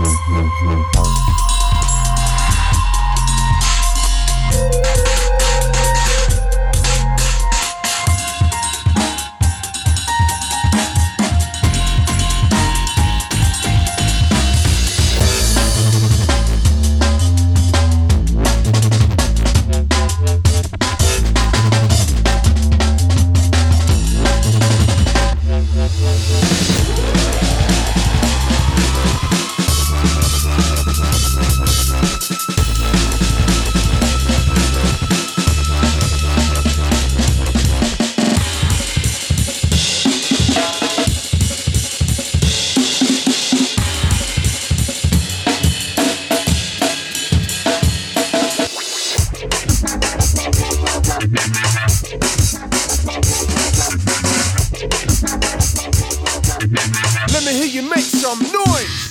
thank you Let me hear you make some noise.